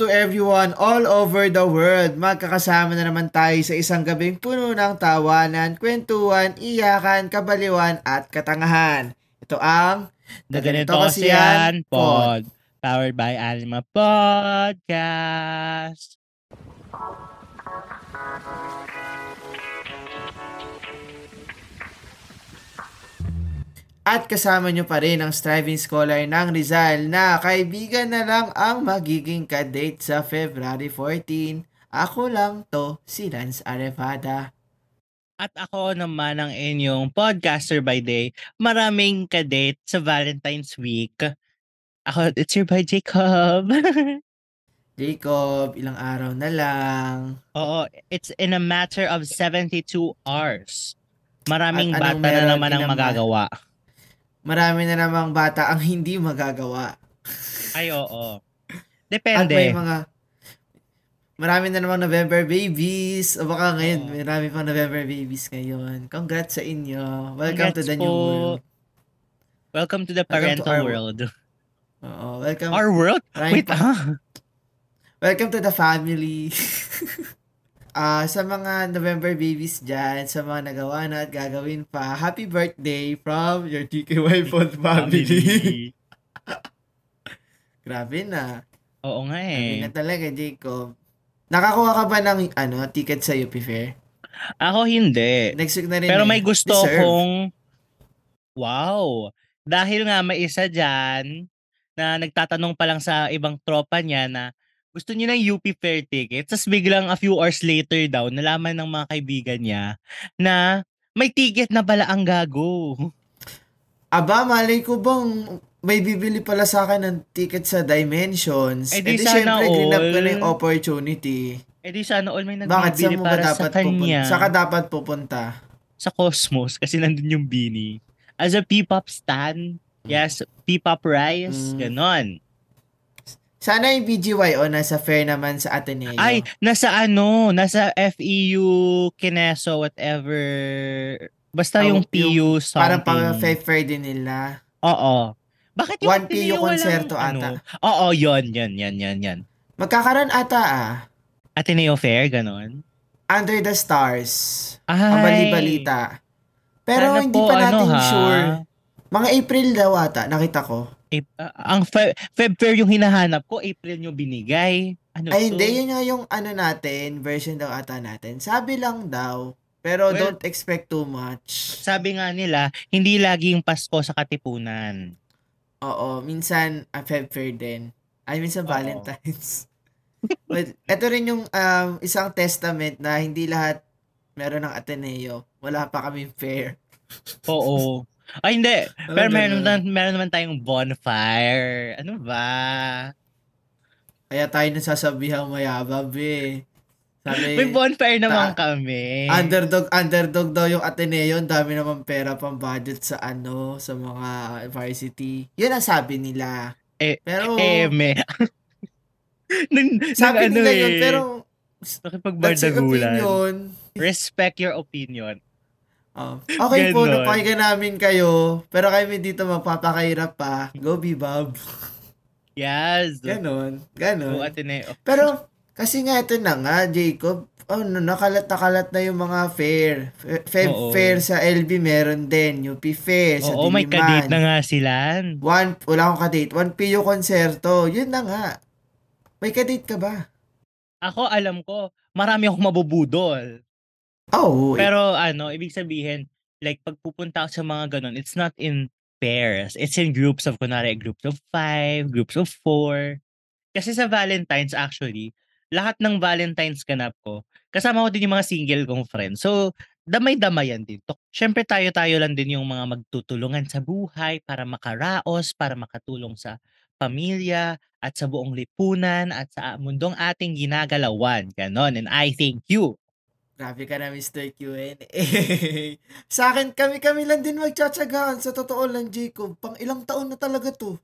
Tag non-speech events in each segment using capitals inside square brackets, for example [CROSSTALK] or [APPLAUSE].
to everyone all over the world. Magkakasama na naman tayo sa isang gabing puno ng tawanan, kwentuhan, iyakan, kabaliwan at katangahan. Ito ang The Ganito Kasi Yan Pod. Powered by Alma Podcast. At kasama nyo pa rin ang striving scholar ng Rizal na kaibigan na lang ang magiging kadate sa February 14. Ako lang to, si Lance Arevada. At ako naman ang inyong podcaster by day. Maraming kadate sa Valentine's Week. Ako, it's your boy Jacob. [LAUGHS] Jacob, ilang araw na lang. Oo, it's in a matter of 72 hours. Maraming At bata na naman ang magagawa. Marami na namang bata ang hindi magagawa. Ay, oo. At Depende. may mga marami na namang November babies. O baka ngayon, Oo. marami pang November babies ngayon. Congrats sa inyo. Welcome to Congrats the new po. world. Welcome to the Welcome to parental our- world. Oo, welcome. Our world? Wait, ah. Welcome to the family. [LAUGHS] Ah, sa mga November babies dyan, sa mga nagawa na at gagawin pa, happy birthday from your TKY Pod [LAUGHS] family. [LAUGHS] Grabe na. Oo nga Grabe eh. na talaga, Jacob. Nakakuha ka ba ng ano, ticket sa UP Fair? Ako hindi. Next week na rin Pero eh. may gusto Deserve. kong wow. Dahil nga may isa dyan na nagtatanong pa lang sa ibang tropa niya na gusto niya ng UP Fair ticket. Tapos biglang a few hours later daw, nalaman ng mga kaibigan niya na may ticket na pala ang gago. Aba, malay ko bang may bibili pala sa akin ng ticket sa Dimensions. Eh, di di sana syempre, grinab ko all. na yung opportunity. Eh di sana all may Bakit? nagbibili Saan mo ba para sa dapat pupunta? kanya. Saka dapat pupunta? Sa Cosmos kasi nandun yung Bini. As a P-pop stan, yes, P-pop rice, Mm. ganon. Sana yung BGYO nasa fair naman sa Ateneo. Ay, nasa ano, nasa FEU, Kineso, whatever. Basta Ah, yung yung- PU something. Parang pang fair din nila. Oo. Bakit yung One PU konserto ano? ata. Oo, yon yon yon yon yon Magkakaroon ata ah. Ateneo Fair, ganon. Under the Stars. Ay. Ang bali-balita. Pero Sana hindi po, pa ano, natin ha? sure. Mga April daw ata, nakita ko. Ah, ang Fe- Feb Fair yung hinahanap ko, April nyo binigay. Ano Ay, to? hindi. Yun nga yung ano natin, version daw ata natin. Sabi lang daw. Pero Well, don't expect too much. Sabi nga nila, hindi laging Pasko sa Katipunan. Oo, minsan uh, Feb Fair din. Ay, minsan Oo. Valentine's. [LAUGHS] But, ito rin yung um, isang testament na hindi lahat meron ng Ateneo. Wala pa kaming fair. Oo. [LAUGHS] Ay, hindi. Pero Talaga meron, na. naman, meron naman tayong bonfire. Ano ba? Kaya tayo nasasabihan mayabab eh. Sabi, May bonfire naman ta- kami. underdog, underdog daw yung Ateneo. Dami naman pera pang budget sa ano, sa mga varsity. Yun ang sabi nila. Eh, Pero, Eme. [LAUGHS] nung, sabi nung nila ano yun, eh, pero that's your nakipagbardagulan. Respect your opinion. Oh. Okay po, Ganon. napakinggan namin kayo. Pero kami dito magpapakahirap pa. Go Bebop. Yes. Ganon. Go Ganon. Ateneo. Pero, kasi nga ito na nga, Jacob, oh, no, nakalat-nakalat na yung mga fair. Fe- Feb Oo. fair sa LB meron din. UP fair sa Oo, may Diliman. kadate na nga sila. One, wala akong kadate. One PU konserto. Yun na nga. May kadate ka ba? Ako, alam ko, marami akong mabubudol. Oh, Pero ano, ibig sabihin, like pag pupunta ako sa mga ganun, it's not in pairs. It's in groups of, kunwari, groups of five, groups of four. Kasi sa Valentine's actually, lahat ng Valentine's ganap ko, kasama ko din yung mga single kong friends. So, damay-damayan din. To. Siyempre tayo-tayo lang din yung mga magtutulungan sa buhay para makaraos, para makatulong sa pamilya at sa buong lipunan at sa mundong ating ginagalawan. Ganon. And I thank you. Grabe ka na, Mr. Q&A. [LAUGHS] sa akin, kami-kami lang din magtsatsagaan. Sa totoo lang, Jacob. Pang ilang taon na talaga to.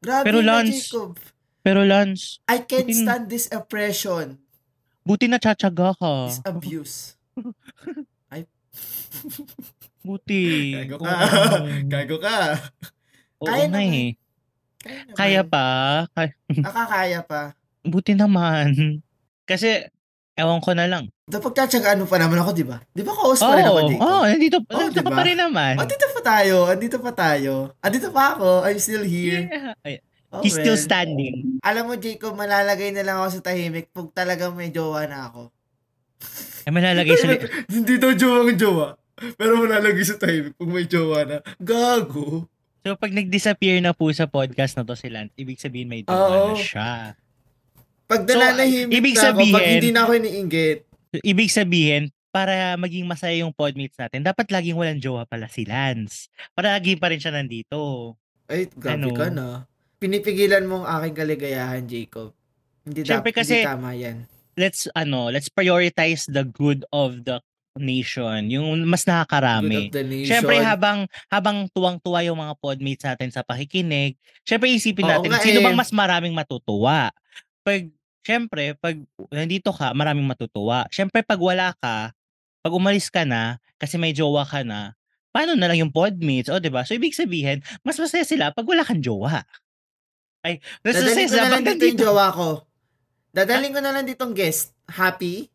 Grabe Pero na, Lance, Jacob. Pero Lance, I can't buti- stand this oppression. buti na tsatsaga ka. This abuse. [LAUGHS] Buti. Gago ka. Gago ka. Oo Kaya naman. eh. Kaya. Kaya pa. Kaya, Nakakaya pa. [LAUGHS] Buti naman. Kasi, ewan ko na lang. Dapat pagtsatsagaan mo pa naman ako, di ba? Di ba ka-host pa rin ako, Oo, Jacob? oh, nandito, Oo, nandito diba? pa rin naman. Andito pa tayo, andito pa tayo. Andito pa ako, I'm still here. Yeah. Oh, He's still standing. Alam mo, Jacob, malalagay na lang ako sa tahimik pag talagang may jowa na ako. Ay, malalagay sa... [LAUGHS] Hindi daw jowa ang jowa. Pero malalagay sa tahimik pag may jowa na. Gago. So, pag nag-disappear na po sa podcast na to si Lance, ibig sabihin may Oo. jowa na siya. Pag So, nananahimik ibig na ako, pag sabihin- hindi na ako iniinggit. Ibig sabihin, para maging masaya yung podmates natin, dapat laging walang jowa pala si Lance. Para lagi pa rin siya nandito. Ay, grabe Ano? ka na. Pinipigilan mo ang aking kaligayahan, Jacob. Hindi, Siyempre dap- kasi- hindi tama yan. Let's, ano, let's prioritize the good of the nation. Yung mas nakakarami. Siyempre habang habang tuwang-tuwa yung mga podmates natin sa pakikinig, siyempre isipin Oo natin nga sino eh. bang mas maraming matutuwa. Pag siyempre pag nandito ka, maraming matutuwa. Siyempre pag wala ka, pag umalis ka na kasi may jowa ka na, paano na lang yung podmates? O 'di ba? So ibig sabihin, mas masaya sila pag wala kang jowa. Ay, mas masaya sila pag lang dito yung nandito. jowa ko. Dadalhin ko na lang ditong guest. Happy?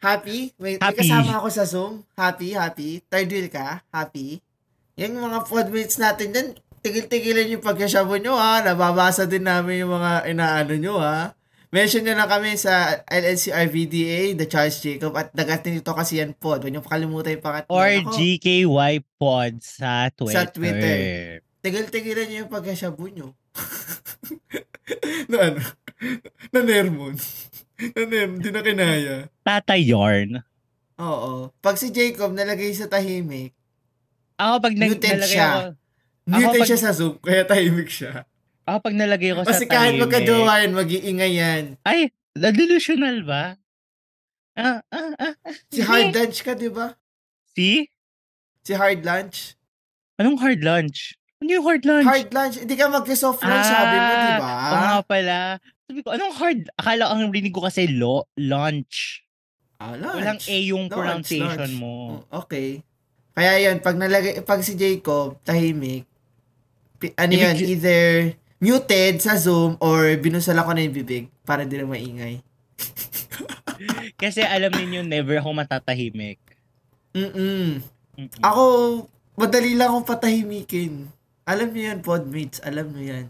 Happy? May, may Happy. kasama ako sa Zoom. Happy, happy. Third wheel ka? Happy? Yung mga podmates natin dyan, tigil-tigilan yung pagkasabo nyo ha. Nababasa din namin yung mga inaano nyo ha. Mention nyo na kami sa LNCR VDA, The Charles Jacob, at dagatin nito kasi yan pod. Huwag nyo pakalimutan yung pangatlo. Or Ako, GKY Pod sa Twitter. Sa Twitter. Tigil-tigilan nyo yung pagkasabo nyo. [LAUGHS] na ano? Na Nermon. Na Nermon, di na kinaya. Tata Yarn. Oo. Pag si Jacob nalagay sa tahimik, Ako pag nag- Muted nalagay siya. ako, muted pag- siya sa Zoom, kaya tahimik siya. Ako pag nalagay ako Kasi sa kahit tahimik, magkajowa yan, mag-iingay yan. Ay, na-delusional ba? Ah, ah, ah, ah. Si Hard Lunch ka, di ba? Si? Si Hard Lunch. Anong hard lunch? Ano yung hard lunch? Hard Lunch, hindi ka mag-soft lunch, sabi mo, di ba? Oo nga pala. Sabi ko, anong hard? Akala ang rinig ko kasi lo, lunch. Ah, lunch. Walang A yung Lunch, pronunciation lunch. mo. Oh, Okay. Kaya yun, pag nalagay, pag si Jacob, tahimik, pi- ano Ibig yan, either muted sa Zoom or binusala ko na yung bibig para di na maingay. [LAUGHS] Kasi alam niyo never ako matatahimik. Mm-mm. Mm-mm. Ako, madali lang akong patahimikin. Alam niyo yan, podmates. Alam niyo yan.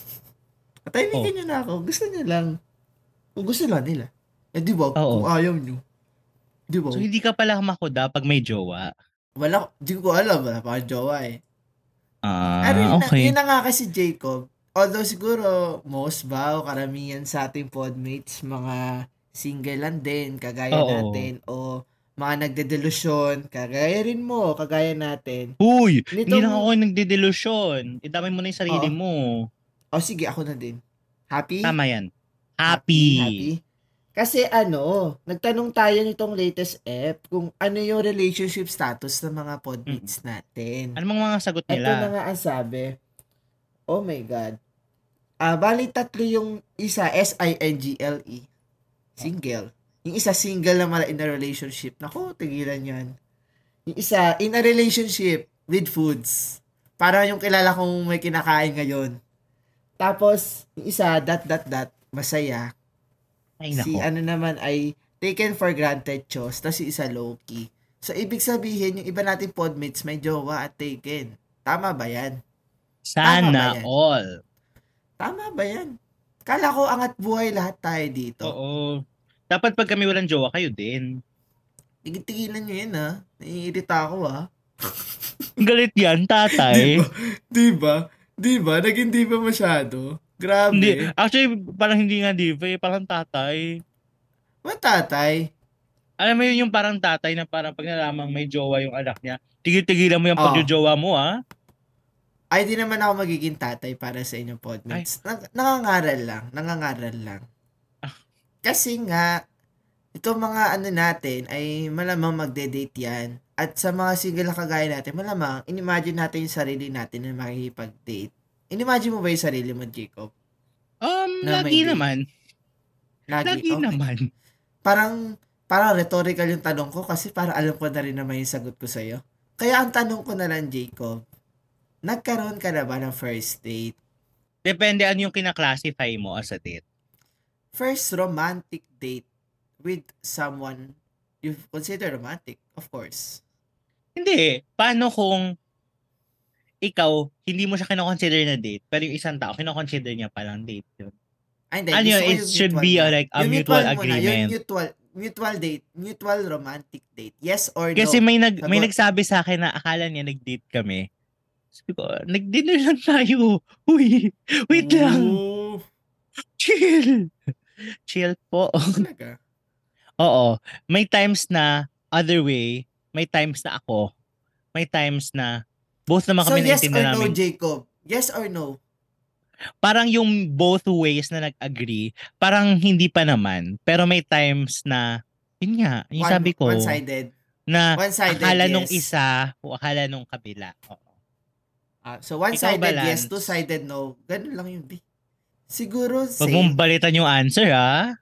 [LAUGHS] Patahimikin Oh. niyo na ako. Gusto niyo lang. Kung gusto lang nila. Eh, di ba? Oo. Kung ayaw niyo. Di ba? So hindi ka pala makuda pag may jowa. Wala, di ko alam. Wala pa jowa eh. Ah, Ano, yun, na, okay. yun na nga kasi Jacob. Although siguro, most ba o karamihan sa ating podmates, mga single lang din, kagaya Oo. natin. O mga nagdedelusyon, kagaya rin mo, kagaya natin. Nitong- hindi lang ako nagdedelusyon. Idamay mo na yung sarili Oo. mo. O sige, ako na din. Happy? Tama yan. Happy. Happy? Kasi ano, nagtanong tayo nitong latest app kung ano yung relationship status ng mga podmates natin. Ano mga mga sagot Ito na nila? nga ang sabi. Oh my God. Ah, bali tatlo yung isa, S-I-N-G-L-E. E. Single. Yung isa single na mala in a relationship. Naku, tigilan yan. Yung isa, in a relationship with foods. Para yung kilala kong may kinakain ngayon. Tapos, yung isa, dot, dot, dot, masaya. Ay, Si nako. ano naman ay taken for granted chos, tapos yung isa low-key. So, ibig sabihin, yung iba nating podmates may jowa at taken. Tama ba yan? tama ba Sana yan? all. Tama ba yan? Kala ko angat buhay lahat tayo dito. Oo. Dapat pag kami walang jowa, kayo din. Tigil-tigilan nyo yan ha. Naiirita ako ha. [LAUGHS] Galit yan, tatay. Di ba? Di ba? Naging di ba masyado? Grabe. Hindi, actually, parang hindi nga diva eh, parang tatay. Matatay. Alam mo yun yung parang tatay na parang pag nalamang may jowa yung anak niya, tigil-tigilan mo yung Oh. pagjojowa mo ah. Ay, di naman ako magiging tatay para sa inyong podmates. Nang- nangangaral lang. Nangangaral lang. Ah. Kasi nga, itong mga ano natin ay malamang magde-date yan. At sa mga single na kagaya natin, malamang inimagine natin yung sarili natin na makikipag-date. Inimagine mo ba yung sarili mo, Jacob? Um, Na lagi naman. Lagi, Lagi okay. naman. Parang, parang rhetorical yung tanong ko kasi parang alam ko na rin naman yung sagot ko sa'yo. Kaya ang tanong ko na lang, Jacob, nagkaroon ka na ba ng first date? Depende ano yung kinaklasify mo as a date. first romantic date with someone you consider romantic, of course. Hindi. Paano kung ikaw, hindi mo siya kinoconsider na date, pero yung isang tao, kinoconsider niya palang date yun. Ay, hindi. Ano yun? It should mutual be a, like a mutual muna, agreement. Yung mutual, mutual date, mutual romantic date. Yes or Kasi no? may nag may nagsabi sa akin na akala niya nag-date kami. Sabi ko, nag-dinner lang tayo. [LAUGHS] Uy, wait lang. Ooh, Chill. Chill po. talaga. Oo. May times na other way, may times na ako, may times na both naman So kami yes or naintindihan no, namin. Jacob? Yes or no? Parang yung both ways na nag-agree, parang hindi pa naman. Pero may times na, yun nga, yung One- sabi ko, One-sided. na One-sided, akala yes. nung isa, o akala nung kabila. Oo. Ah, so one-sided yes, two-sided no. Ganun lang yun, di. Siguro Huwag mong same. balitan yung answer, ha?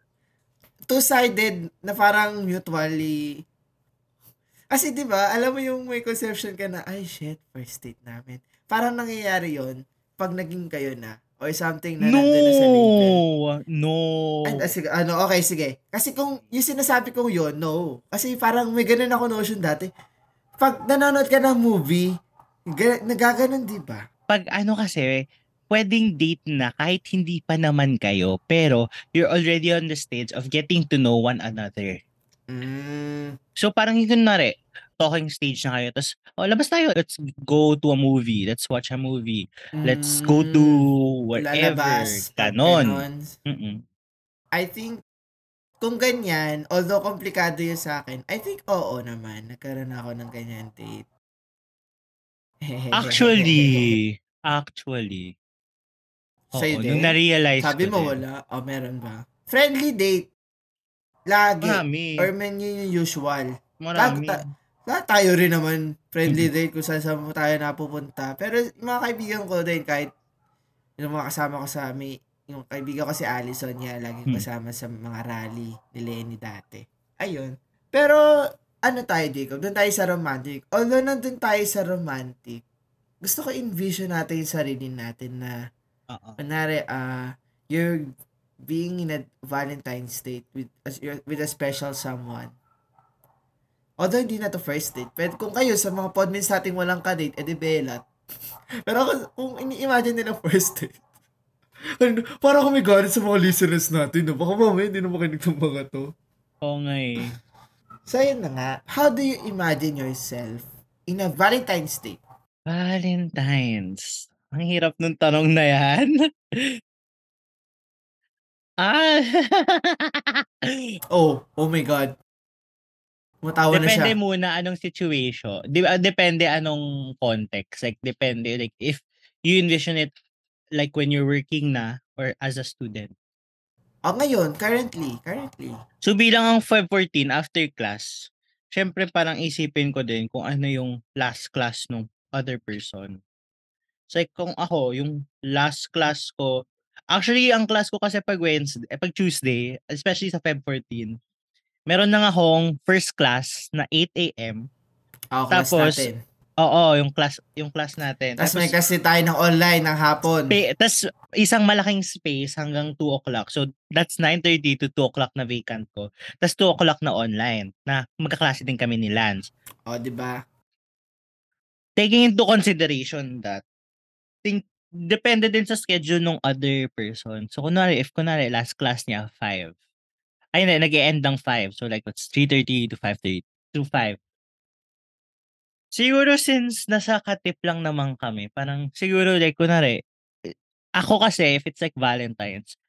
Two-sided na parang mutually kasi 'di ba, alam mo yung may conception ka na ay shit, first date namin. Parang nangyayari 'yon pag naging kayo na or something na No! nandun na sa label. No! And, ah, sige, ano, okay, sige. Kasi kung yung sinasabi kong yun, no. Kasi parang may ganun ako notion dati. Pag nanonood ka ng movie, ga- nagaganon, di ba? Pag ano kasi, pwedeng date na kahit hindi pa naman kayo, pero you're already on the stage of getting to know one another. Mm, So parang yung kunwari, talking stage na kayo, tapos, oh, labas tayo, let's go to a movie, let's watch a movie, let's go to whatever, lalabas, ganon. ganon. Mm-mm. I think, kung ganyan, although komplikado yun sa akin, I think oo naman, nagkaroon ako ng ganyan date. Actually, actually, Sa'yo oo, din? nung na-realize Sabi ko mo din. wala, o meron ba? Friendly date, lagi. Marami. Or man yun yung usual. Marami. ta- Lahat tayo rin naman friendly Mm-hmm. date kung saan saan tayo napupunta. Pero yung mga kaibigan ko din, kahit yung mga kasama ko sa may, yung kaibigan ko si Allison, niya lagi Hmm. kasama sa mga rally ni Lenny dati. Ayun. Pero, ano tayo, Jacob? Doon tayo sa romantic. Although nandun tayo sa romantic, gusto ko envision natin yung sarili natin na, Oo. kunwari, ah, you're being in a Valentine's date with, as- with a special someone. Although hindi na to first date. Pero kung kayo sa mga podmins nating walang ka-date, edi belat. [LAUGHS] Pero ako, kung ini-imagine nila first date, ano, para kami galit sa mga listeners natin. No? Baka mamaya hindi na makinig ng mga to. Oo nga eh. So, yun na nga. How do you imagine yourself in a Valentine's date? Valentine's. Ang hirap nung tanong na yan. ah. Oh, oh my God. Matawa na depende siya. muna anong situation. Di, ah, depende anong context. Like, depende. Like, if you envision it like when you're working na or as a student. Oh, ngayon, currently, currently. So, bilang ang 514 after class, syempre parang isipin ko din kung ano yung last class ng other person. So, like, kung ako, yung last class ko, actually, ang class ko kasi pag Wednesday, eh, pag Tuesday, especially sa Feb 14, meron na nga akong first class na 8 a.m. Oh, Tapos, natin. Oo, yung class, yung class natin. Tapos may kasi tayo ng online ng hapon. pa- tas isang malaking space hanggang 2 o'clock. So, that's 9.30 to 2 o'clock na vacant ko. Tapos 2 o'clock na online na magkaklase din kami ni Lance. O, di ba? taking into consideration that think depende din sa schedule ng other person. So kunwari if kunwari last class niya 5. Ay hindi, nag-e-end ng 5. So like that's 3:30 to 5:30 to 5. Siguro since nasa katip lang naman kami, parang siguro like kunwari ako kasi if it's like Valentine's,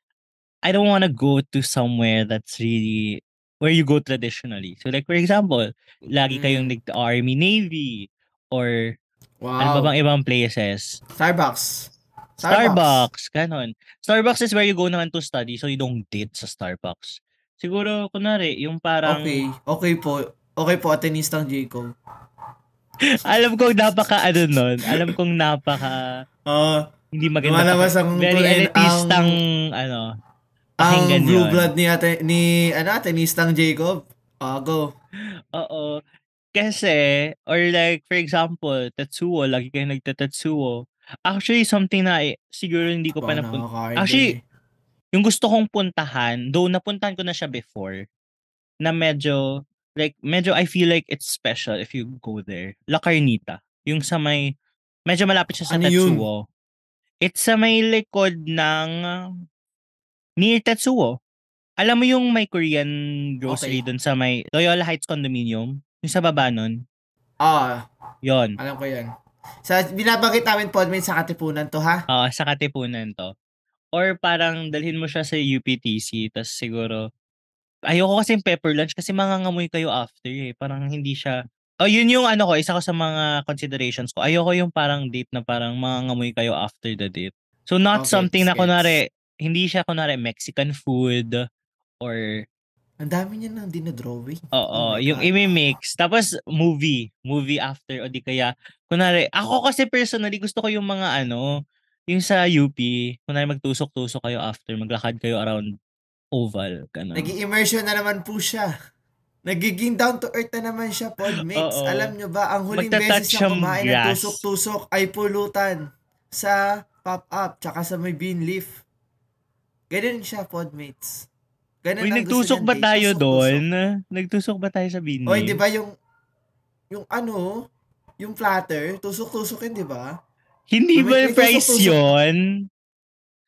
I don't wanna go to somewhere that's really where you go traditionally. So like for example, lagi kayong Mm. nag-army, navy, or Wow. ano ba bang ibang places? Starbucks. Starbucks, ganon. Starbucks is where you go naman to study so you don't date sa Starbucks. Siguro, kunwari, yung parang, Okay. Okay po. Okay po, atenistang Jacob. Alam kong napaka, ano nun, alam kong napaka, Ah, hindi maganda. lumalabas ang very ang- elitistang, ano, ang blue yun. blood ni ate, ni ano, atenistang Jacob. Ah, go. Oo. Kasi, or like, for example, Tatsuo, lagi kayo nagtatatsuo. Actually, something na, eh, siguro hindi ko pa Baka napun... nakaka-hard Actually, yung gusto kong puntahan, though napuntahan ko na siya before, na medyo, like, medyo I feel like it's special if you go there. La Carnita. Yung sa may, medyo malapit siya sa Ano yun? Tetsuo. It's sa may likod ng, near Tetsuo. Alam mo yung may Korean grocery Okay. dun sa may Loyola Heights Condominium? Yung sa baba nun? Ah, Yon. alam ko yan. Sa binabanggit namin Podmate sa Katipunan to ha. Oo, sa Katipunan to. Or parang dalhin mo siya sa UPTC, tas siguro, ayoko kasi yung pepper lunch kasi mangangamoy kayo after eh. Parang hindi siya, oh yun yung ano ko, isa ko sa mga considerations ko. Ayoko yung parang date na parang mangangamoy kayo after the date. So not Okay, something na gets. kunwari, hindi siya kunwari Mexican food or Ang dami niya nang dinodrawing. Oo, Oh my yung God. imi-mix. Tapos movie, movie after o di kaya kunwari ako kasi personally gusto ko yung mga ano, yung sa UP, kunwari magtusok-tusok kayo after, maglakad kayo around oval, ganun. nag immersion na naman po siya. Nagiging down to earth na naman siya, Podmates. Oo. Alam nyo ba, ang huling Magta-touch beses siyang kumain ng grass. tusok-tusok ay pulutan sa pop-up, tsaka sa may bean leaf. Ganun siya, Podmates. Ganun Uy, ang nagtusok ba tayo tusok-tusok. doon? Nagtusok ba tayo sa bini? Oy, di ba yung, yung ano, yung platter, tusok-tusokin, di ba? Hindi May- ba may price tusok-tusok. yun?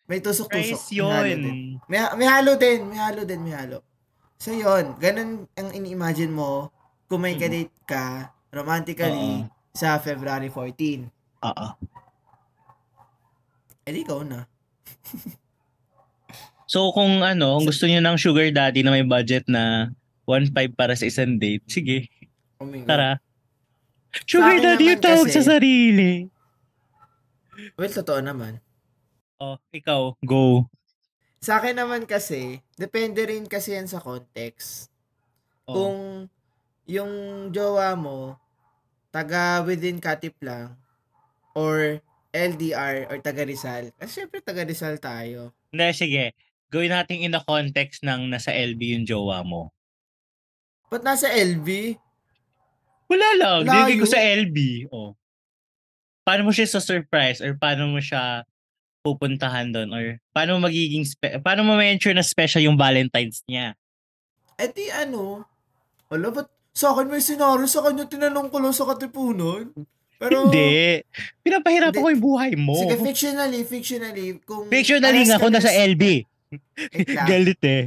May tusok-tusok. Halo yun. May, may halo din, may halo din, may halo. So yun, ganun ang ini-imagine mo kung may Mm. kadate ka romantically Oo. sa February 14. Oo. Eh di ikaw na. [LAUGHS] So kung ano, kung gusto niyo ng sugar daddy na may budget na 1.5 para sa isang date, sige, Oh tara. Sugar daddy yung tawag kasi- sa sarili. Well, totoo naman. Oh, ikaw, go. Sa akin naman kasi, depende rin kasi yan sa context. Oh. Kung yung jowa mo, taga within Katip lang, or LDR, or taga Rizal. Kasi syempre taga Rizal tayo. Hindi, sige. Gawin natin in the context ng nasa LB yung jowa mo. Ba't nasa LB? Wala lang. Layo. Dinigay ko sa LB. Oh. Paano mo siya sa surprise or paano mo siya pupuntahan doon or paano magiging spe- paano mo ma-ensure na special yung Valentine's niya? Eh di ano, wala ba't sa akin may senaryo sa kanya tinanong ko lang sa katipunan? Pero, Hindi. Pinapahirapan Hindi. ko yung buhay mo. Sige, fictionally, fictionally, kung... Fictionally nga kung nasa sa- LB. [LAUGHS] Galit eh.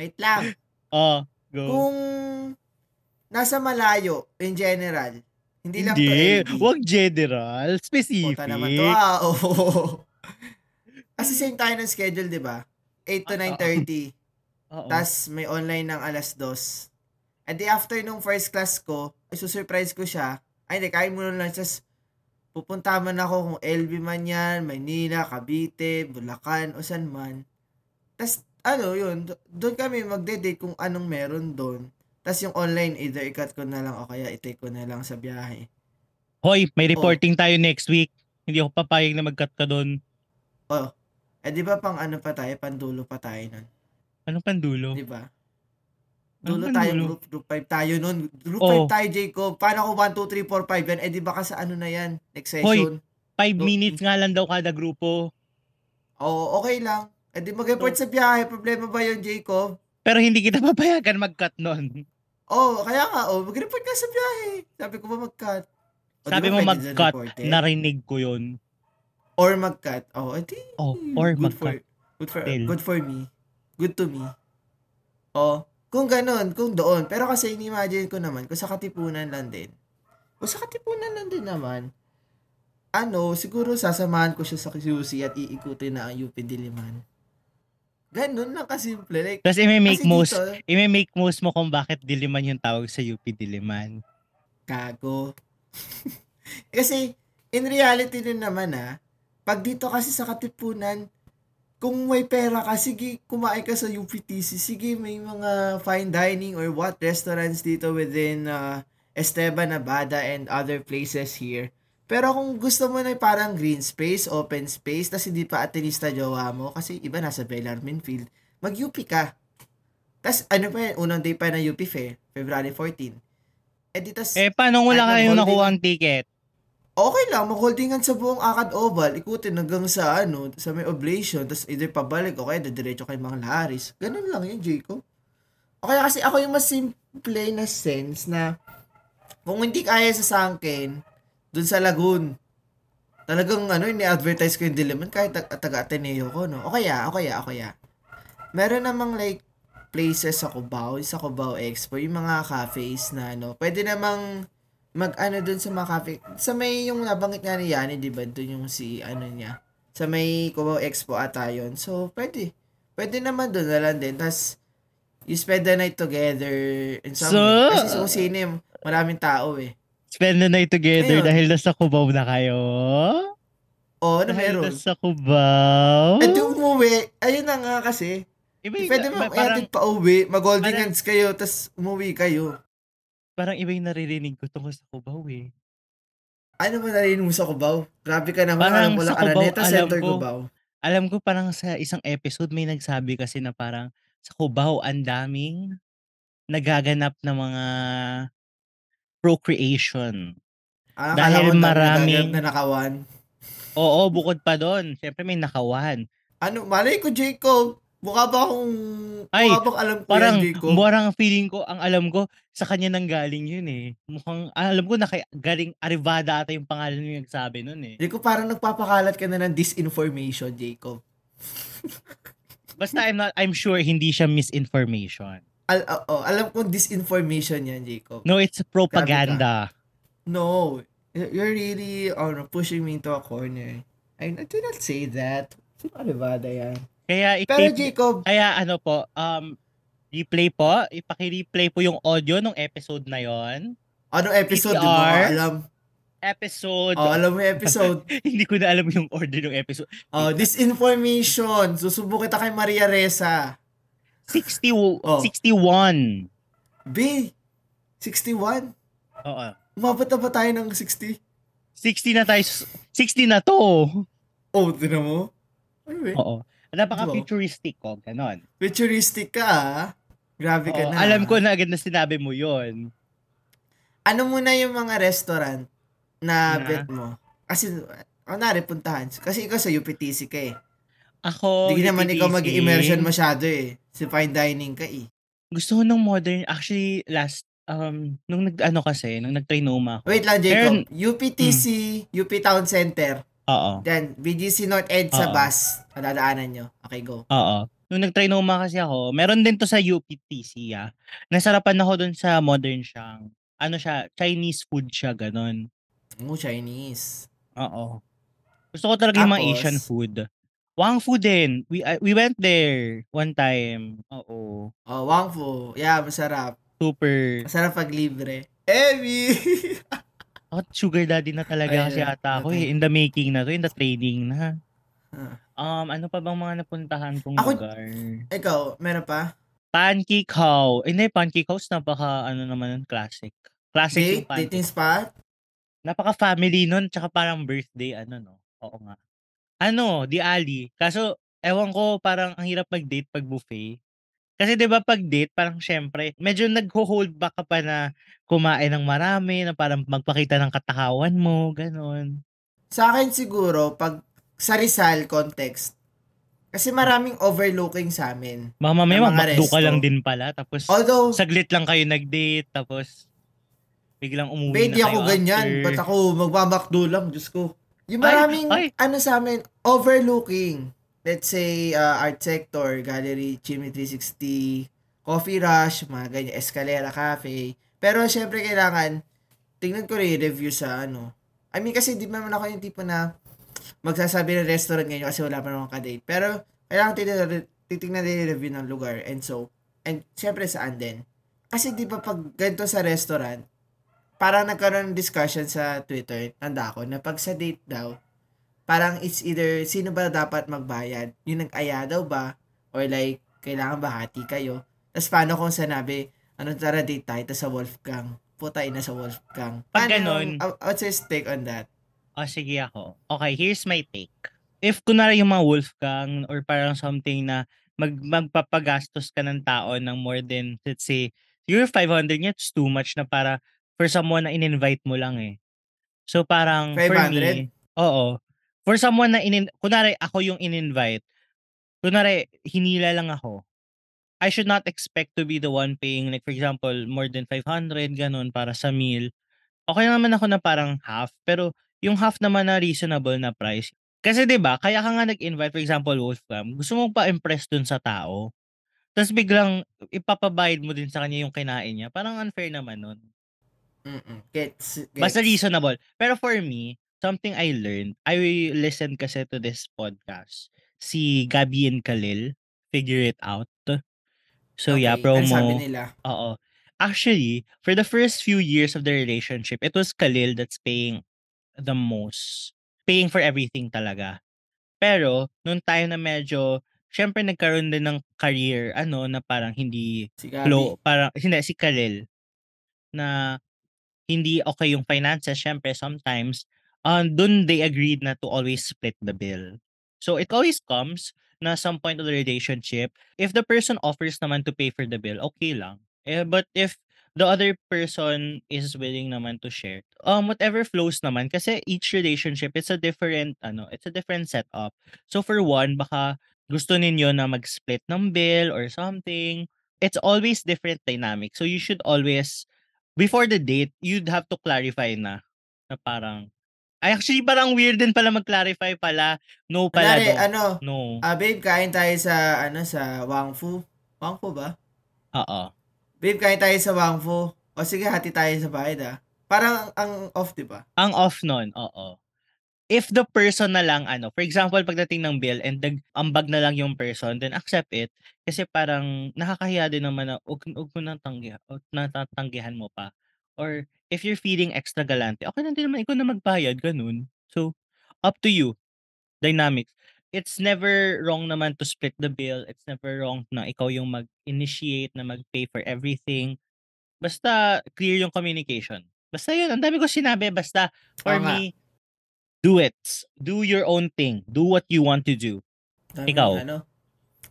wait lang. Oh, go. Kung nasa malayo, in general, hindi lang to Hindi. LB. Wag general. Specific. Puta naman to, ah, [LAUGHS] oo. Kasi same tayo ng schedule, di ba? 8 to Oo. 9.30. Oo. Tapos may online ng alas 2. And the after nung first class ko, isusurprise ko siya. Ay, hindi, kain muna lang. Tapos pupunta man ako kung LB man yan, Maynila, Cavite, Bulacan, o saan man. Tapos, ano yun, do- doon kami magde-date kung anong meron doon. Tapos yung online, either ikat ko na lang o kaya itake ko na lang sa biyahe. Hoy, Oh. may reporting tayo next week. Hindi ako papayag na mag-cut ka doon. Oh, eh di ba pang ano pa tayo, pandulo pa tayo nun? Anong pandulo? Di ba? Dulo tayo, group, group 5 tayo nun. Group Oh. 5 tayo, Jacob. Paano ko 1, 2, 3, 4, 5 yan? Eh di baka sa ano na yan? Next Hoy. session. Five Do- minutes nga lang daw kada grupo. Oo, okay lang. Eh di mag-report sa biyahe. Problema ba yun, Jacob? Pero hindi kita [LAUGHS] papayagan mag-cut nun. Oh, kaya nga, oh, mag-report ka sa biyahe. Sabi ko ba mag-cut? O, Sabi ba mo mag-cut, narinig ko yun. Or mag-cut. Oh, edi. Oh, or good mag-cut. For, good for, Still. good for me. Good to me. Oh, kung ganun, kung doon. Pero kasi ini-imagine ko naman, kung sa katipunan lang din. Kung sa katipunan lang din naman, ano, siguro sasamahan ko siya sa QC at iikutin na ang UP Diliman. Ganun lang kasimple. Like, Tapos i-make kasi most, dito, i-make most mo kung bakit Diliman yung tawag sa UP Diliman. Kago. [LAUGHS] kasi, in reality din naman ah, pag dito kasi sa Katipunan, kung may pera ka, sige, kumain ka sa UPTC. Sige, may mga fine dining or what restaurants dito within uh, Esteban, Abada, and other places here. Pero kung gusto mo na parang green space, open space, tas hindi pa atinista jowa mo, kasi iba nasa Bellarmine Field, mag-UP ka. Tas ano pa yan, unang day pa na UP Fair, February 14. Eh di tas, Eh, paano wala nag-holiday nakuha na- ang ticket? Okay lang, mag-holdingan sa buong Akad Oval, ikutin hanggang sa ano, sa may oblation, tapos either pabalik o kaya diretso kay Mang Laris. Ganun lang yun, Jacob. O kaya kasi ako yung mas simple na sense na kung hindi kaya sa Sangken, dun sa Lagoon, talagang ano, ini-advertise ko yung Diliman kahit tag- taga-Ateneo ko, no? O kaya, o kaya, o kaya. Meron namang like places sa Cubao, sa Cubao Expo, yung mga cafes na ano, pwede namang mag ano dun sa mga cafe. Sa may yung nabanggit nga ni Yani, di ba? Dun yung si ano niya. Sa may Cubao Expo ata yun. So, pwede. Pwede naman dun na lang din. Tapos, you spend the night together in some So, way. Kasi sa Kusine, maraming tao eh. Spend the night together Ayun. dahil nasa Cubao na kayo? Oo, ano dahil meron? nasa Cubao? Eh di umuwi. Ayun na nga kasi. Iba Pwede mo ba- parang, pa uwi. Mag-holding hands kayo, tas umuwi kayo. Parang iba yung naririnig ko tungkol sa Cubao eh. Ano ba narinig mo sa Cubao? Grabe ka naman. Parang alam mo sa lang, Cubao, Araneta alam Center ko. Cubao. Alam ko parang sa isang episode may nagsabi kasi na parang sa Cubao ang daming nagaganap na mga procreation. Ah, Dahil ko dami maraming- nagaganap na nakawan. Oo, bukod pa doon. Siyempre may nakawan. Ano, malay ko, Jacob. Mukha ba akong, Ay, mukha bang alam ko Parang, yan, Jacob? parang feeling ko, ang alam ko, sa kanya nang galing yun eh. Mukhang, alam ko na kay, galing Arivada ata yung pangalan yung nagsabi nun eh. Jacob, parang nagpapakalat ka na ng disinformation, Jacob. [LAUGHS] Basta I'm not, I'm sure hindi siya misinformation. Al oh, oh, alam kong disinformation yan, Jacob. No, it's propaganda. No, you're really oh, no, pushing me into a corner. I, I did not say that. Sino Arivada yan? Kaya, Pero i-tape, Jacob, kaya ano po, um, replay po, ipaki-replay po yung audio ng episode na yon ano episode, di mo alam? Episode, Oh, alam mo yung episode. [LAUGHS] hindi ko na alam yung order ng episode. Oh, disinformation. Susubo kita kay Maria Reza. 60, [LAUGHS] Oh. 61. B, 61. Oo. Umabot na ba tayo ng 60? 60 na tayo. 60 na to. Oh, tinan mo. Ano eh? Oo. Napaka-futuristic ko. Ganon. Futuristic ka ah. Grabe ka Oo, na. alam ko na agad na sinabi mo yon. Ano muna yung mga restaurant na Na? bet mo? Kasi, kunwari, puntahan. Kasi ikaw sa UPTC ka eh. Ako, Hindi naman ikaw UPTC, mag-immersion masyado eh. Si fine dining ka eh. Gusto ko ng modern. Actually, last, um, nung nag, ano kasi, nung nag-trinoma ako. Wait lang, Jacob. UPTC, UP Town Center. Oo. Then, BGC North Ed sa Oo. bus. Madadaanan nyo. Okay, go. Oo. Nung nag-trinoma kasi ako, meron din to sa UPTC, ah. Nasarapan ako dun sa modern siyang, ano siya, Chinese food siya, ganon. Oh, Chinese. Oo. Gusto ko talaga yung mga Tapos? Asian food. Wang Fu din. We I- we went there one time. Oo. Oh, Wang Fu. Yeah, masarap. Super. Masarap pag libre. Emi! [LAUGHS] Ako, sugar daddy na talaga kasi ata ako eh. In the making na to, in the training na. Ah. Um, ano pa bang mga napuntahan kong Ako- lugar? Ikaw, meron pa? Pancake House. Eh, Hindi, Pancake House, napaka, ano naman, classic. Classic Date? yung pancake. Dating spot? Napaka-family nun, tsaka parang birthday, ano no? Oo nga. Ano, di Ali. Kaso, ewan ko, parang ang hirap mag-date pag buffet. Kasi 'di ba pag date, parang syempre, medyo nagho-hold back ka pa na kumain ng marami, na parang magpakita ng katakawan mo, gano'n. Sa akin siguro, pag sa Rizal context, kasi maraming overlooking sa amin. Baka mamaya mamakdo ka lang din pala, tapos Although, saglit lang kayo nag-date, tapos biglang umuwi na kayo ako ganyan. Ba't ako magmamakdo lang? Diyos ko. Yung Ay, maraming, ay. ano sa amin, overlooking. Let's say, uh, art sector, gallery, Chimney 360, Coffee Rush, mga ganyan, Escalera Cafe. Pero, syempre, kailangan, tingnan ko rin review sa ano. I mean, kasi di naman ako yung tipo na magsasabi ng restaurant ngayon kasi wala pa naman ka-date. Pero, kailangan titignan, titignan din review ng lugar. And so, and syempre saan din. Kasi di ba pag ganito sa restaurant, parang nagkaroon ng discussion sa Twitter, tanda ko, na pag sa date daw, parang it's either sino ba dapat magbayad? Yung nag-aya daw ba? Or like, kailangan ba hati kayo? Tapos paano kung sanabi, ano tara date tayo tas sa Wolfgang? Puta ina sa Wolfgang. Pag Paano ganon- yung- uh, what's your take on that? O sige ako. Okay, here's my take. If kunwari yung mga Wolfgang or parang something na mag, magpapagastos ka ng tao ng more than, let's say, your 500 niya, it's too much na para for someone na in-invite mo lang eh. So parang for 500? me, oo. For someone na inin kunwari ako yung in-invite, kunwari hinila lang ako, I should not expect to be the one paying like for example, more than 500 gano'n para sa meal. Okey naman ako na parang half, pero yung half naman na reasonable na price. Kasi 'di ba, kaya ka nga nag-invite for example, Wolfgang, gusto mong pa-impress dun sa tao. Ta's biglang ipapabayad mo din sa kanya yung kinain niya, parang unfair naman nun. Mm, gets, Basta gets. reasonable. Pero for me, something I learned, I listened kasi to this podcast, si Gabby and Khalil, Figure It Out. So yeah, Okey, ano sabi promo. nila? Oo. Actually, for the first few years of their relationship, it was Khalil that's paying the most. Paying for everything talaga. Pero nung time na medyo siyempre nagkaroon din ng career ano, na parang hindi Si Gabby. flow parang hindi, si Khalil. Na hindi okey yung finances siyempre sometimes, um, dun they agreed na to always split the bill. So it always comes na some point of the relationship, if the person offers naman to pay for the bill, okey lang. Eh, but if the other person is willing naman to share, um, whatever flows naman kasi each relationship it's a different ano, it's a different setup. So for one, baka gusto ninyo na mag-split ng bill or something. It's always different dynamic. So you should always before the date, you'd have to clarify na, na parang ay actually parang weird din pala mag-clarify pala. No pala Kunwari no. ano, No. ah, babe kain tayo sa ano, sa Wang Fu. Wang Fu ba? Oo. Babe kain tayo sa Wang Fu. O sige, hati tayo sa bayad ah. Parang ang off, 'di ba? Ang off nun, oo. If the person na lang ano, for example, pagdating ng bill and nag-ambag na lang yung person, then accept it. Kasi parang nakakahiya din naman na wag wag mo nang tanggihan o natatanggihan mo pa. Or if you're feeling extra galante, okey lang din naman ikaw na magbayad, gano'n. So, up to you. Dynamics. It's never wrong naman to split the bill. It's never wrong na ikaw yung mag-initiate na mag-pay for everything. Basta clear yung communication. Basta yun, ang dami kong sinabi. Basta for nga. me, do it. Do your own thing. Do what you want to do. Daming Ikaw? ano,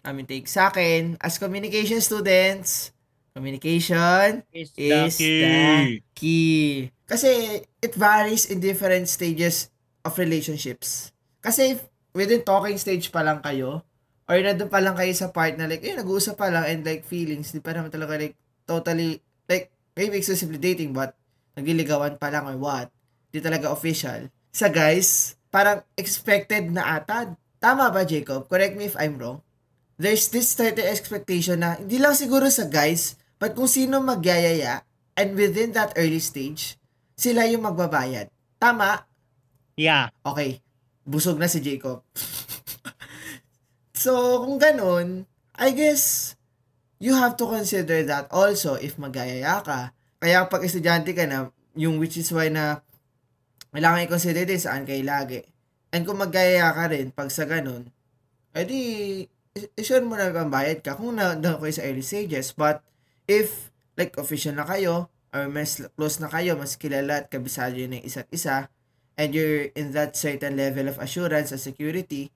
aming take sa akin, as communication students, communication Is is the key. Kasi it varies in different stages of relationships. Kasi if within talking stage pa lang kayo, or nandun pa lang kayo sa part na like, eh, nag-uusap pa lang and like feelings, di pa naman talaga like totally, like maybe exclusively dating but nagliligawan pa lang or what, di talaga official. Sa guys, parang expected na atad. Tama ba, Jacob? Correct me if I'm wrong. There's this certain expectation na hindi lang siguro sa guys, but kung sino magyayaya and within that early stage, sila yung magbabayad. Tama? Yeah. Okay. Busog na si Jacob. so, kung ganun, I guess, you have to consider that also if magyayaya ka. Kaya pag estudyante ka na, yung which is why na kailangan i-consider din saan kayo lagi. And kung magyayaya ka rin, pag sa ganun, edi, i-sure mo na pambayad ka kung na, na kayo sa early stages. But, if, like, official na kayo, or mas close na kayo, mas kilala at kabisado yun ng isa't isa, and you're in that certain level of assurance and security,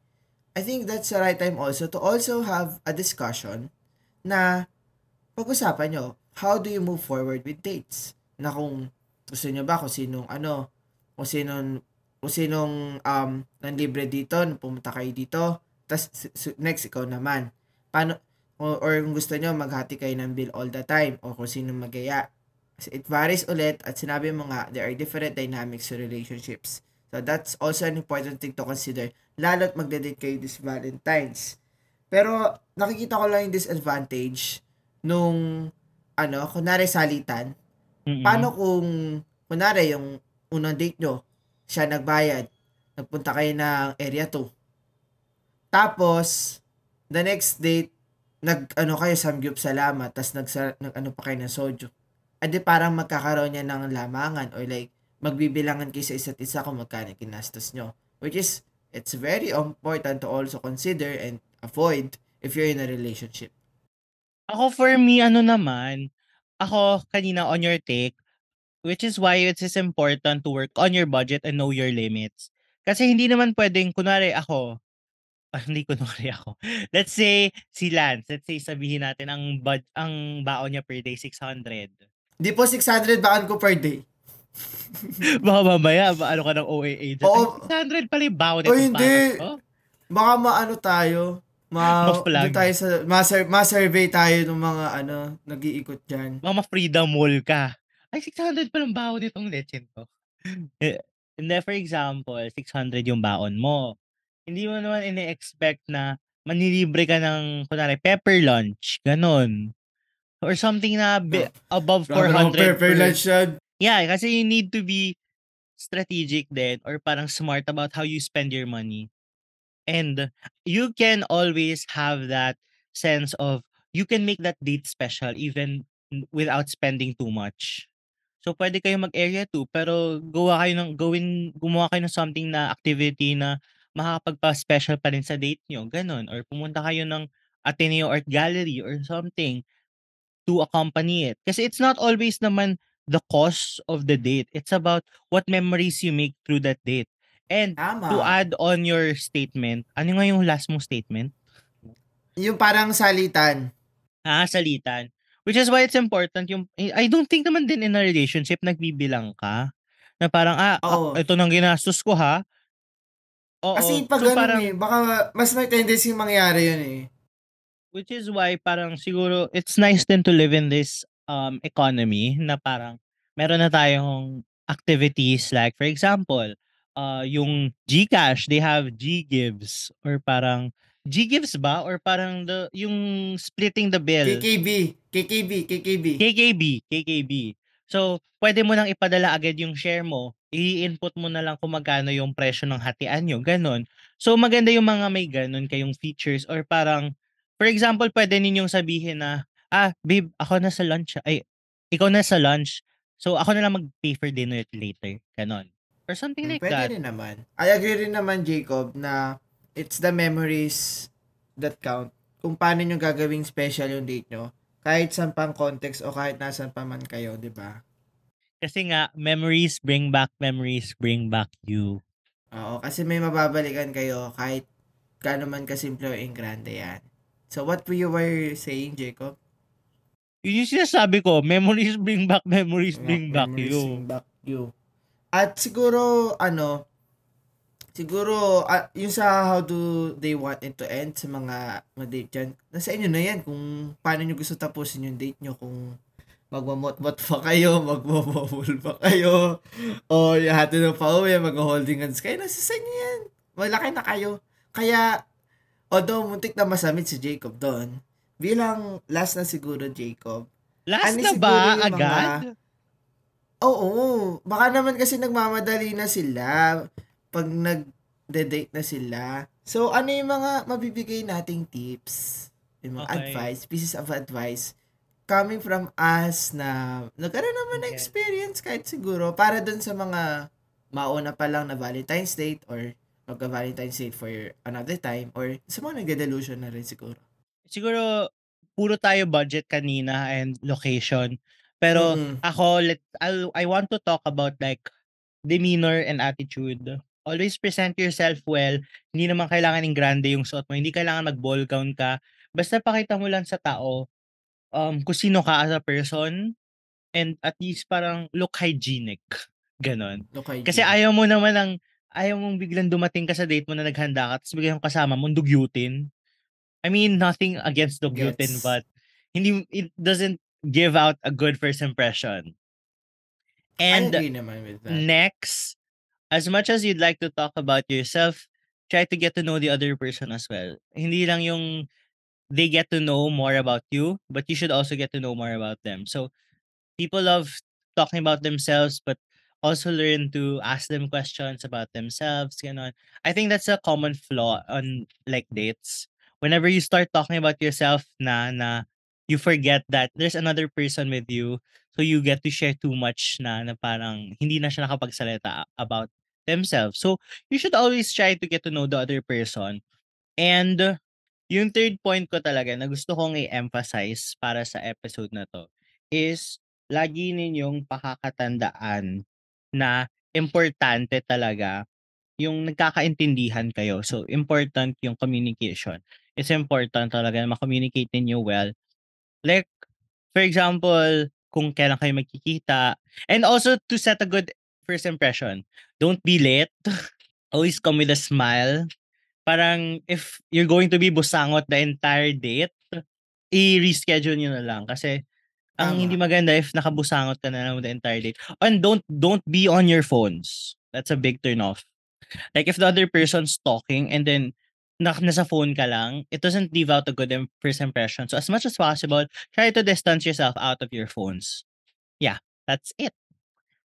I think that's the right time also to also have a discussion na pag-usapan nyo, how do you move forward with dates? Na kung gusto nyo ba, kung sinong ano, kung sinong, kung sinong um, nanlibre dito, pumunta kayo dito, tas next ikaw naman. Paano, or, or kung gusto nyo, maghati kayo ng bill all the time, o kung sino magaya. It varies ulit, at sinabi mo nga, there are different dynamics to relationships. So that's also an important thing to consider, lalo't magde-date kayo this Valentine's. Pero nakikita ko lang yung disadvantage nung ano, kunwari salitan. Mm-mm. Paano kung kunwari yung unang date nyo, siya nagbayad, nagpunta kayo ng area 2. Tapos, the next date, nag ano kayo samgyup salamat, tas nag, nag ano pa kayo ng soju. Adi parang magkakaroon niya ng lamangan or like magbibilangan kayo sa isa't isa kung magkano kinastos nyo. Which is, it's very important to also consider and avoid if you're in a relationship. Ako for me, ano naman, ako kanina on your take, which is why it is important to work on your budget and know your limits. Kasi hindi naman pwedeng, kunwari ako, ah, hindi kunwari [LAUGHS] ako. Let's say, si Lance, let's say sabihin natin ang bud ang baon niya per day 600. Di po 600 baon ko per day. [LAUGHS] Baka mamaya maano ka ng OAA diyan, "Ay Oo. 600 pala yung baon Uy, nitong hindi. 'to." Baka maano tayo, ma Ma-flag. doon tayo sa ma-sur ma-survey tayo nung mga ano, nag-iikot diyan. Baka ma-freedom mall ka, "Ay 600 palang baon nitong lecheng 'to." Eh, hindi for example, 600 yung baon mo, hindi mo naman ine-expect na manlilibre ka ng kunwari pepper lunch, gano'n. Or something na be above Grabe naman 400 pepper per lunch yan. Yeah, kasi you need to be strategic din or parang smart about how you spend your money. And you can always have that sense of you can make that date special even without spending too much. So, puwede kayong mag-area 2 pero gawa kayo ng gawin gumawa kayo ng something na activity na makakapagpa-special pa rin sa date niyo, gano'n. Or pumunta kayo ng Ateneo Art Gallery or something to accompany it. Kasi it's not always naman the cost of the date, it's about what memories you make through that date. And to Tama. add on your statement, ano nga yung last mong statement? Yung parang salitan. Ah, salitan. Which is why it's important yung eh, I don't think naman din in a relationship nagbibilang ka, na parang, "Ah, Oo. ito ng ginastos ko ha." Oo, Kasi 'pag so gano'n, parang eh, baka mas may tendency mangyari yun, eh. Which is why parang siguro it's nice din to live in this, um, economy na parang meron na tayong activities like for example, ah, yung GCash, they have GGives or parang GGives ba or parang the yung splitting the bill. KKB, KKB, KKB. KKB, KKB. So, puwede mo nang ipadala agad yung share mo, i-input mo na lang kung magkano yung presyo ng hatian niyo, gano'n. So, maganda yung mga may gano'n kayong features or parang for example, puwede ninyong sabihin na, "Ah, babe ako na sa lunch, ay ikaw na sa lunch, so ako na lang mag-pay for dinner later." Gano'n. Or something Hmm, like puwede that. rin naman. I agree rin naman, Jacob, na it's the memories that count. Kung paano niyo gagawing special yung date niyo, kahit saan pang context o kahit nasaan pa man kayo, 'di ba? Kasi nga memories bring back memories, bring back you. Oo, kasi may mababalikan kayo kahit gaano man kasimple o engrande yan. So, what you were saying, Jacob? Yun yung sinasabi ko, memories bring back memories, Mga bring back memories you. bring back you. At siguro, ano, siguro, ah, yung sa how do they want it to end sa mga ma-date dyan, nasa inyo na yan kung paano nyo gusto tapusin yung date nyo, kung magmamot-mot pa kayo, [LAUGHS] magmamobol pa kayo, o yung hati ng pauwi, mag-holding hands kayo, nasa sa inyo yan. Malaki na kayo. Kaya, although muntik na masamit si Jacob doon, bilang last na siguro, Jacob, Last Ano na ba mga- agad? Oo, baka naman kasi nagmamadali na sila pag nag-date na sila. So, ano yung mga mabibigay nating tips? Yung mga Okay. advice, pieces of advice coming from us na nagkaroon naman Okay. experience kahit siguro para dun sa mga mauna pa lang na Valentine's Date or magka-Valentine's Date for another time or sa mga nagde-delusion na rin siguro. Siguro puro tayo budget kanina and location. Pero Mm-mm. ako let I'll, I want to talk about like demeanor and attitude. Always present yourself well. Hindi naman kailangan ng grande yung suot mo. Hindi kailangan mag-ball gown ka. Basta pakita mo lang sa tao um kung sino ka as a person and at least parang look hygienic. Ganon. Look kay Kasi ayaw mo naman ng ayaw mong biglang dumating ka sa date mo na naghanda ka tapos biglang kasama mo dugyutin. I mean, nothing against dugyutin Gets. but hindi it doesn't give out a good first impression. I And agree naman with that. next, as much as you'd like to talk about yourself, try to get to know the other person as well. Hindi lang yung they get to know more about you, but you should also get to know more about them. So people love talking about themselves, but also learn to ask them questions about themselves. You know, I think that's a common flaw on like dates. Whenever you start talking about yourself na na you forget that there's another person with you, so you get to share too much na na parang hindi na siya nakapagsalita about themselves. So you should always try to get to know the other person. And yung third point ko talaga na gusto kong i-emphasize para sa episode na to is lagi ninyong pakakatandaan na importante talaga yung nagkakaintindihan kayo. So, important yung communication. It's important talaga na ma-communicate ninyo well. Like, for example, kung kailan kayo magkikita. And also to set a good first impression. Don't be late. [LAUGHS] Always come with a smile. Parang if you're going to be busangot the entire date, i-reschedule nyo na lang. Kasi ang Tama. hindi maganda if nakabusangot ka na lang the entire date. And don't don't be on your phones. That's a big turn off. Like if the other person's talking and then na, nasa phone ka lang, it doesn't leave out a good first impression. So as much as possible, try to distance yourself out of your phones. Yeah, that's it.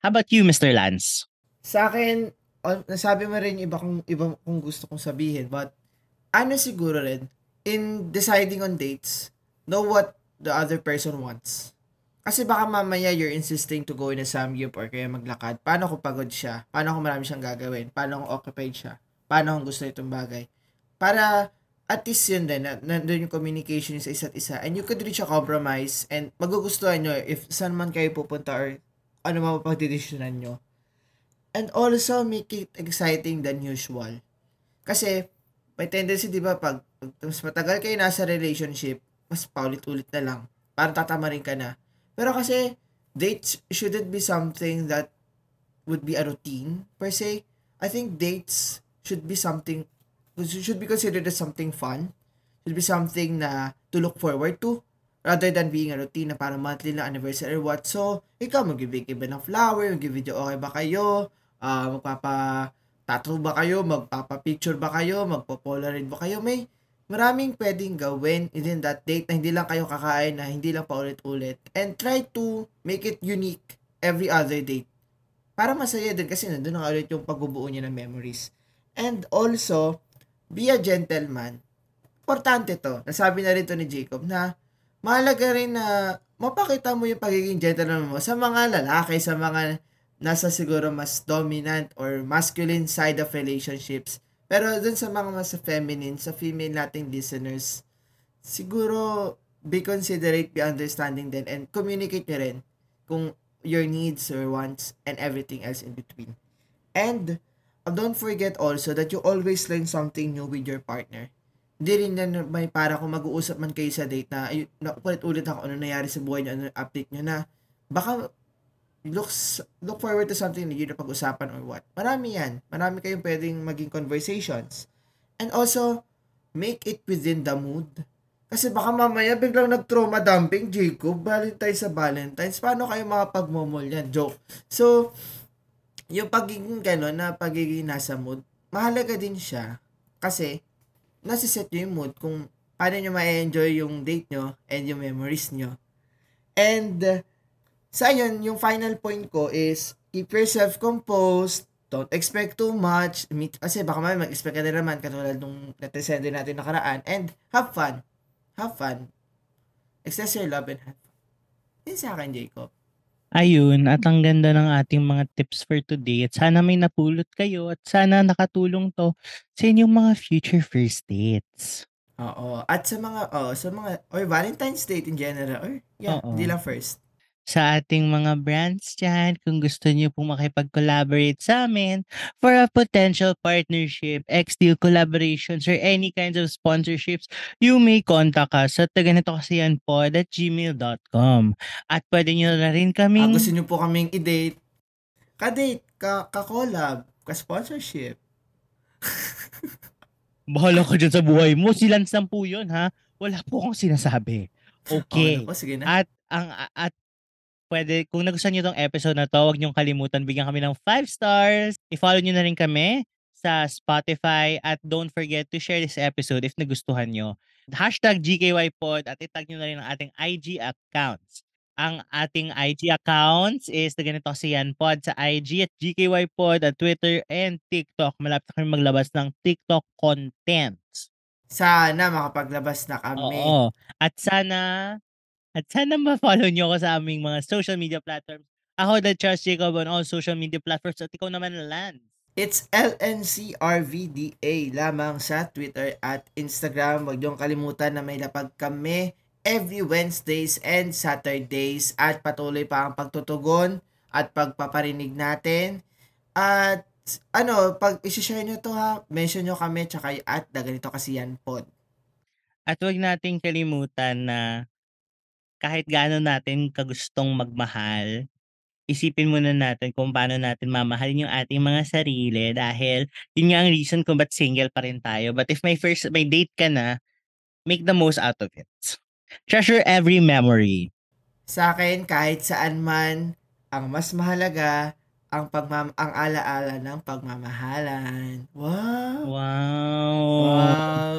How about you, Mr. Lance? Sa akin, nasabi mo rin yung iba kong, iba kong gusto kong sabihin, but ano siguro rin, in deciding on dates, know what the other person wants. Kasi baka mamaya you're insisting to go in a samgyup or kaya maglakad. Paano kung pagod siya? Paano kung marami siyang gagawin? Paano kung occupied siya? Paano kung gusto itong bagay? Para at least yun din, na, nandun yung communication sa isa't isa. And you could reach a compromise and magugustuhan nyo if saan man kayo pupunta or ano mapapagdidesisyonan nyo. And also, make it exciting than usual. Kasi, may tendency, di ba, pag, pag mas matagal kayo nasa relationship, mas paulit-ulit na lang. Parang tatamarin ka na. Pero kasi, dates shouldn't be something that would be a routine, per se. I think dates should be something, should be considered as something fun. Should be something na to look forward to rather than being a routine na parang monthly na anniversary or what. So, ikaw ba ng flower, mag-video okay ba kayo, uh, magpapa tattoo ba kayo, magpapa-picture ba kayo, magpo-polaroid ba kayo, may maraming pwedeng gawin within that date na hindi lang kayo kakain, na hindi lang paulit-ulit. And try to make it unique every other date. Para masaya din kasi nandun na ulit yung pagbubuo niya ng memories. And also, be a gentleman. Importante to. Nasabi na rin to ni Jacob na mahalaga rin na mapakita mo yung pagiging gentleman mo sa mga lalaki, sa mga nasa siguro mas dominant or masculine side of relationships. Pero dun sa mga mas feminine, sa female nating listeners, siguro be considerate, be understanding din, and communicate nyo rin kung your needs, your wants, and everything else in between. And uh, don't forget also that you always learn something new with your partner. Hindi rin na may para kung mag-uusap man kayo sa date na, ay, ulit ako ano nangyari sa buhay nyo, ano update nyo na, baka looks look forward to something na na pag-usapan or what. Marami yan. Marami kayong pwedeng maging conversations. And also, make it within the mood. Kasi baka mamaya biglang nag-trauma dumping, Jacob, Valentine's sa Valentine's. Paano kayo makapag-momol yan? Joke. So, yung pagiging gano'n na pagiging nasa mood, mahalaga din siya. Kasi, nasiset nyo yung mood kung paano nyo ma-enjoy yung date nyo and yung memories nyo. And, uh, So, ayun, yung final point ko is, keep yourself composed, don't expect too much, meet, kasi baka may mag-expect ka na naman, katulad nung natisend natin nakaraan, and have fun. Have fun. Express your love and have fun. Yun sa akin, Jacob. Ayun, at ang ganda ng ating mga tips for today. At sana may napulot kayo at sana nakatulong to sa inyong mga future first dates. Oo. At sa mga, oh, sa mga, or Valentine's date in general, or, yeah, Oo. hindi lang first sa ating mga brands dyan. Kung gusto niyo pong makipag-collaborate sa amin for a potential partnership, ex-deal collaborations, or any kinds of sponsorships, you may contact us at ganito kasi yan po at gmail.com. At pwede niyo na rin Ah, kaming... gusto nyo po kaming i-date, ka-date, ka- ka-collab, ka-sponsorship. [LAUGHS] Bahala ka dyan sa buhay mo. Si Lance lang po yun, ha? Wala po akong sinasabi. Okay. Oh, naku, sige na. At ang at pwede kung nagustuhan niyo tong episode na to, huwag niyong kalimutan bigyan kami ng 5 stars. I-follow niyo na rin kami sa Spotify at don't forget to share this episode if nagustuhan niyo. Hashtag GKYPod at itag niyo na rin ang ating IG accounts. Ang ating IG accounts is na ganito kasi yan pod sa IG at GKYPod at Twitter and TikTok. Malapit na kami maglabas ng TikTok content. Sana makapaglabas na kami. Oo. At sana at sana [LAUGHS] ma-follow niyo ako sa aming mga social media platforms. Ako, The Charles Jacob on all social media platforms at ikaw naman, Lance. It's LNCRVDA lamang sa Twitter at Instagram. Huwag niyong kalimutan na may lapag kami every Wednesdays and Saturdays at patuloy pa ang pagtutugon at pagpaparinig natin. At ano, pag isi-share nyo to ha, mention nyo kami tsaka at na ganito kasi yan pod. At huwag nating kalimutan na kahit gaano natin kagustong magmahal, isipin muna natin kung paano natin mamahalin yung ating mga sarili dahil yun nga ang reason kung ba't single pa rin tayo. But if may first may date ka na, make the most out of it. Treasure every memory. Sa akin, kahit saan man, ang mas mahalaga, ang pagmam ang alaala ng pagmamahalan. Wow! Wow. Wow!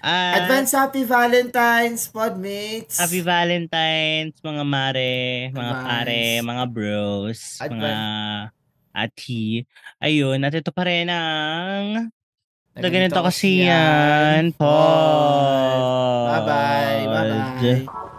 At Advance Happy Valentine's, Podmates! Happy Valentine's, mga mare, mga Advance. pare, mga bros, mga Advance. ati. Ayun, at ito pa rin ang Na ganito kasi yan. Pod. Bye-bye! Bye-bye!